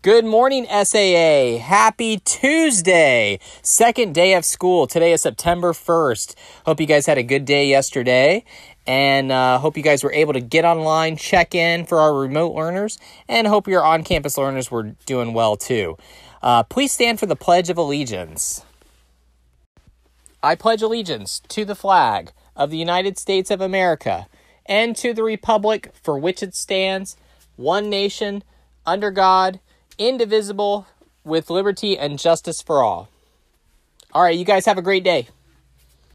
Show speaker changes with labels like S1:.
S1: Good morning, SAA. Happy Tuesday, second day of school. Today is September 1st. Hope you guys had a good day yesterday and uh, hope you guys were able to get online, check in for our remote learners, and hope your on campus learners were doing well too. Uh, please stand for the Pledge of Allegiance. I pledge allegiance to the flag of the United States of America and to the Republic for which it stands, one nation, under God indivisible, with liberty and justice for all. All right, you guys have a great day.